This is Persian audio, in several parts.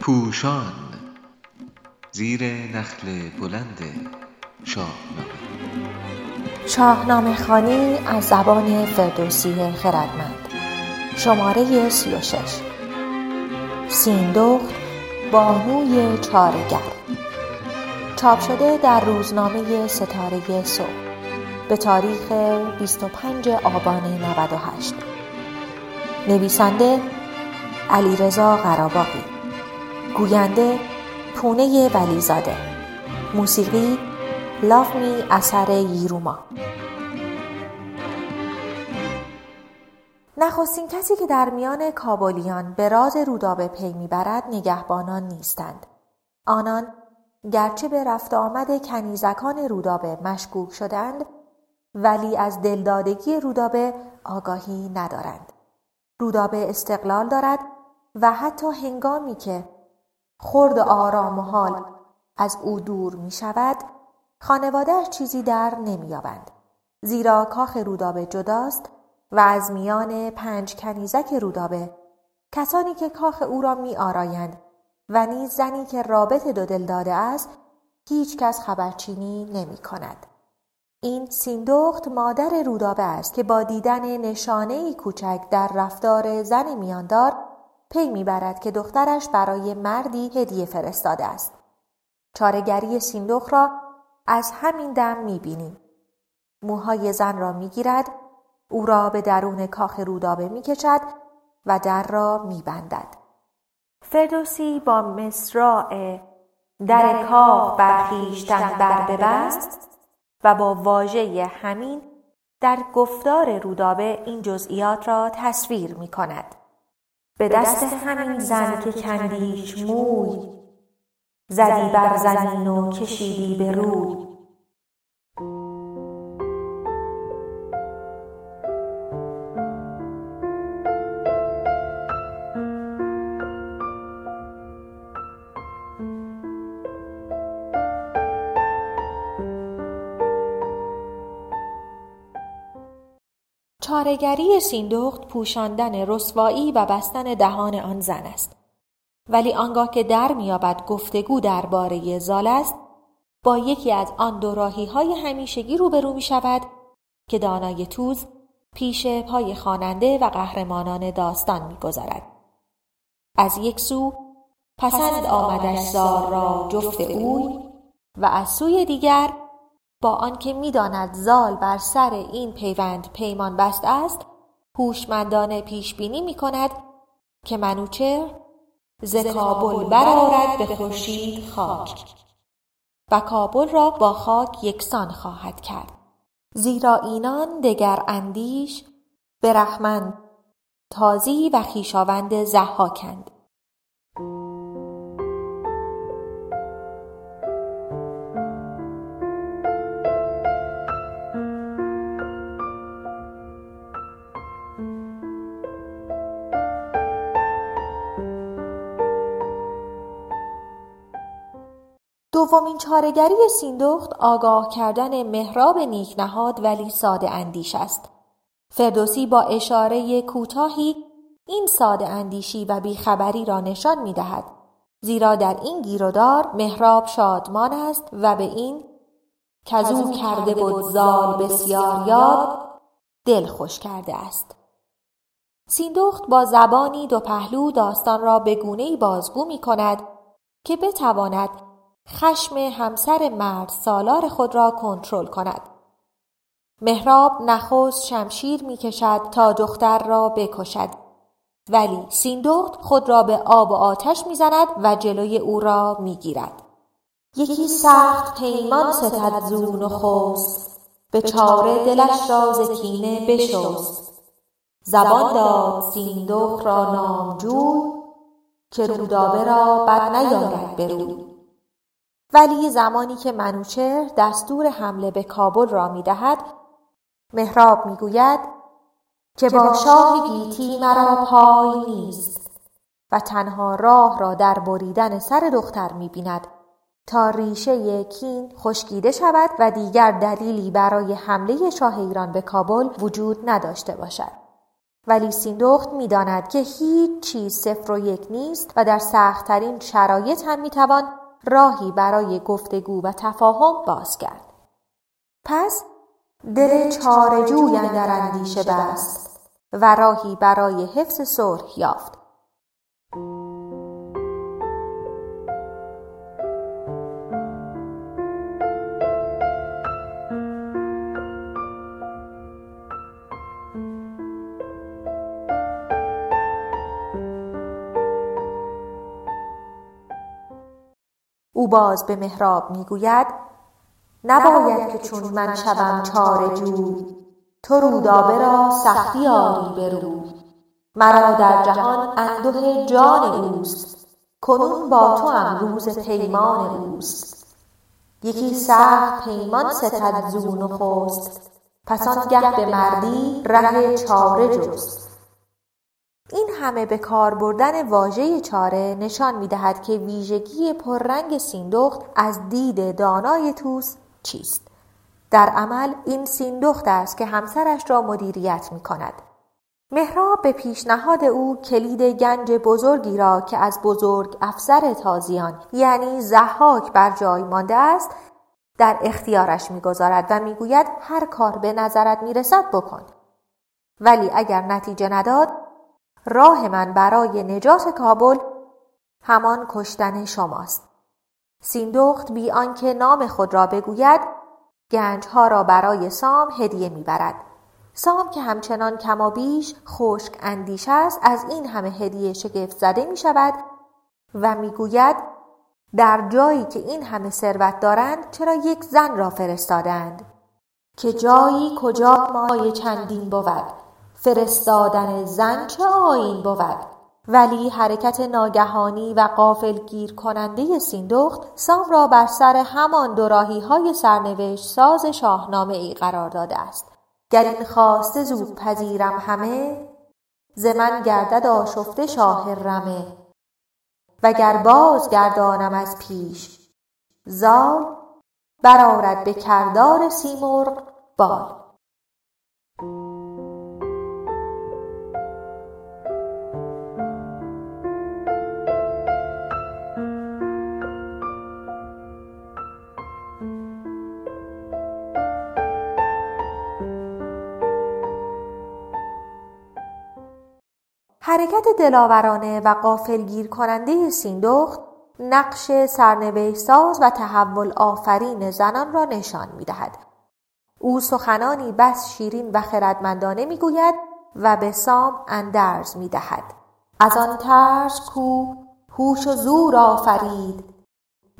پوشان زیر نخل بلند شاهنامه شاهنامه خوانی از زبان فردوسی خردمند. شماره سی و شش. سیندخت بانوی چارگر. چاپ شده در روزنامه ستاره صبح. به تاریخ 25 آبان 98 نویسنده علیرضا قراباقی گوینده پونه ولیزاده موسیقی لافمی اثر ییروما نخستین کسی که در میان کابلیان به راز رودابه پی می‌برد نگهبانان نیستند. آنان گرچه به رفت آمد کنیزکان رودابه مشکوک شدند ولی از دلدادگی رودابه آگاهی ندارند. رودابه استقلال دارد و حتی هنگامی که خرد آرام و حال از او دور می شود چیزی در نمییابند زیرا کاخ رودابه جداست و از میان پنج کنیزک رودابه کسانی که کاخ او را می آرایند و نیز زنی که رابط دو دل داده است هیچ کس خبرچینی نمی کند. این سیندخت مادر رودابه است که با دیدن نشانه کوچک در رفتار زن میاندار پی می‌برد که دخترش برای مردی هدیه فرستاده است. چارگری سیندخت را از همین دم می‌بینیم. موهای زن را می‌گیرد، او را به درون کاخ رودابه می‌کشد و در را میبندد. فردوسی با مصراع در کاخ بر ببست و با واژه همین در گفتار رودابه این جزئیات را تصویر می کند. به دست همین زن که کندیش موی. زدی بر زمین و کشیدی به روی. چارگری سیندخت پوشاندن رسوایی و بستن دهان آن زن است. ولی آنگاه که در میابد گفتگو درباره زال است با یکی از آن دو راهی های همیشگی روبرو می شود که دانای توز پیش پای خواننده و قهرمانان داستان میگذرد از یک سو پسند آمدش زال را جفت اوی و از سوی دیگر با آنکه می‌داند زال بر سر این پیوند پیمان بست است هوشمندانه پیش بینی می کند که منوچهر ز کابل برآرد به خورشید خاک. و کابل را با خاک یکسان خواهد کرد. زیرا اینان دگر اندیش برخمند تازی و خویشاوند ضحاکند. دومین چارگری سیندخت آگاه کردن مهراب نیکنهاد ولی ساده اندیش است. فردوسی با اشاره کوتاهی این ساده اندیشی و بیخبری را نشان می دهد. زیرا در این گیرودار مهراب شادمان است و به این کزو کرده بود زال بسیار یاد دل خوش کرده است. سیندخت با زبانی دو پهلو داستان را به گونه بازگو می کند که بتواند خشم همسر مرد سالار خود را کنترل کند. مهراب نخست شمشیر می کشد تا دختر را بکشد. ولی سیندخت خود را به آب و آتش می‌زند و جلوی او را می‌گیرد. یکی سخت پیمان ستد زون و خوست به چاره دلش را ز کینه بشست زبان داد سیندخت را نامجوی که رودابه را بد نیارد بروی ولی زمانی که منوچهر دستور حمله به کابل را می‌دهد مهراب می‌گوید که با شاه گیتی مرا پای نیست. و تنها راه را در بریدن سر دختر می‌بیند. تا ریشه کین خشکیده شود و دیگر دلیلی برای حمله شاه ایران به کابل وجود نداشته باشد. ولی سیندخت می‌داند که هیچ چیز صفر و یک نیست و در سختترین شرایط هم می‌توان راهی برای گفتگو و تفاهم باز کرد. پس دل چارجوی در اندیشه بست و راهی برای حفظ صلح یافت. او باز به مهراب می‌گوید نباید که چون من شوم چاره جوی تو رودابه را سختی آری برو مرا در جهان انده جان اوست کنون با تو هم روز پیمان اوست. یکی سخت پیمان ستد زو نخست پس آنگه به مردی ره چاره جست. این همه به کار بردن واژه چاره نشان می دهد که ویژگی پررنگ سیندخت از دید دانای توس چیست. در عمل این سیندخت است که همسرش را مدیریت می کند مهراب به پیشنهاد او کلید گنج بزرگی را که از بزرگ افسر تازیان یعنی زحاک بر جای مانده است در اختیارش می‌گذارد و می‌گوید هر کار به نظرت می‌رسد بکن. ولی اگر نتیجه نداد راه من برای نجات کابل همان کشتن شماست. سیندخت بی آنکه نام خود را بگوید گنجها را برای سام هدیه می‌برد. سام که همچنان کما بیش خشک اندیش است از این همه هدیه شگفت زده می شود و می‌گوید در جایی که این همه ثروت دارند چرا یک زن را فرستادند که جایی کجا مای چندین بود؟ فرستادن زن چه آین بود؟ ولی حرکت ناگهانی و قافل گیر کننده سیندخت سام را بر سر همان دوراهی های سرنوشت ساز شاهنامه ای قرار داده است. گر این خواسته زود پذیرم همه ز من گردد آشفته شاه رمه. وگر باز گردانم از پیش زال برآرد به کردار سیمرغ بال. حرکت دلاورانه و قافلگیر کننده سیندخت نقش سرنوشت ساز و تحول آفرین زنان را نشان می دهد. او سخنانی بس شیرین و خردمندانه می گوید و به سام اندرز می دهد. از آن ترس کو هوش و زور آفرید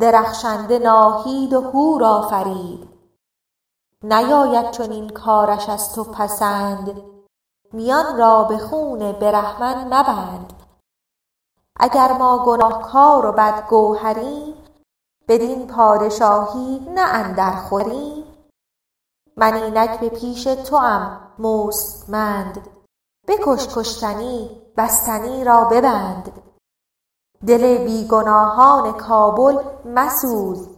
درخشنده ناهید و هور آفرید نیاید چنین کارش از تو پسند میان را به خون برهمن مبند. اگر ما گناهکار و بدگوهریم بدین پادشاهی نه اندر خوریم من اینک به پیش توام مستمند. بکش کشتنی بستنی را ببند. دل بیگناهان کابل مسوز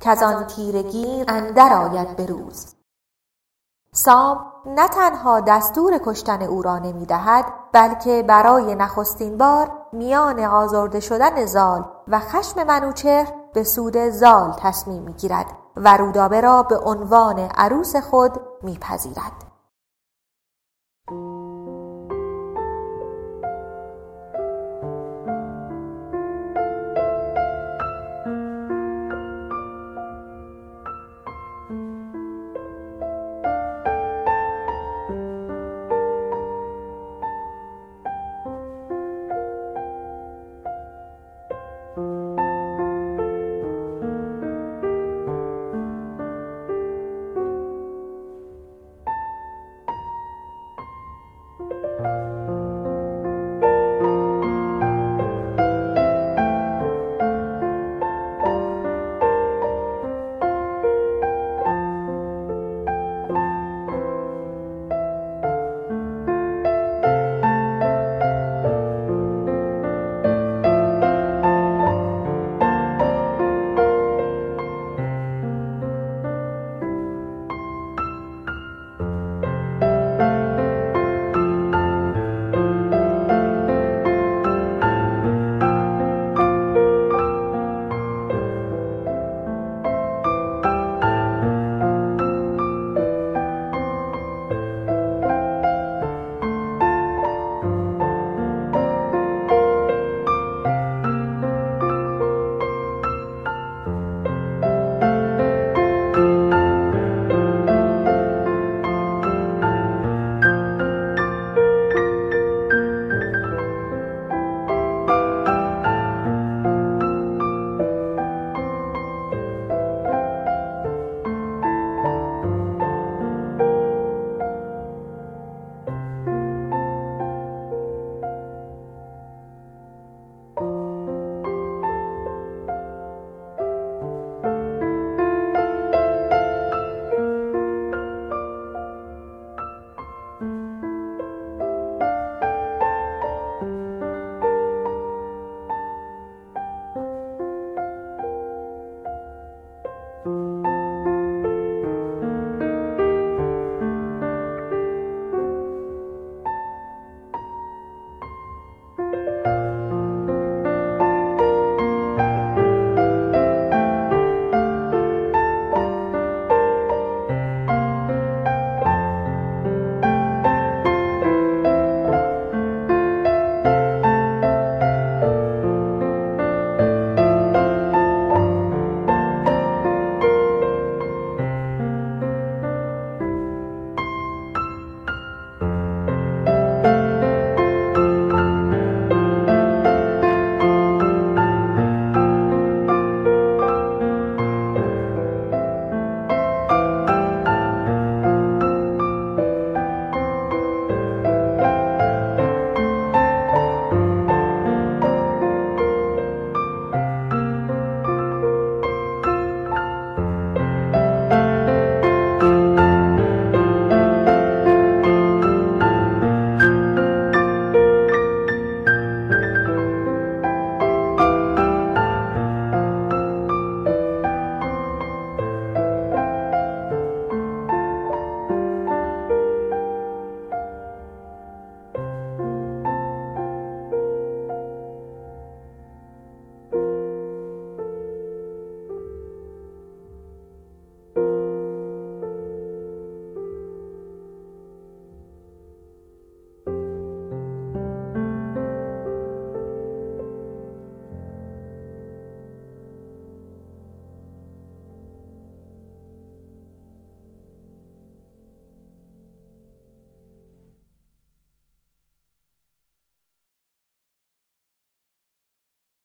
کز آن تیرگی اندر آید به روز. سام نه تنها دستور کشتن او را نمی دهد بلکه برای نخستین بار میان آزرده شدن زال و خشم منوچهر به سود زال تصمیم می گیرد و رودابه را به عنوان عروس خود میپذیرد.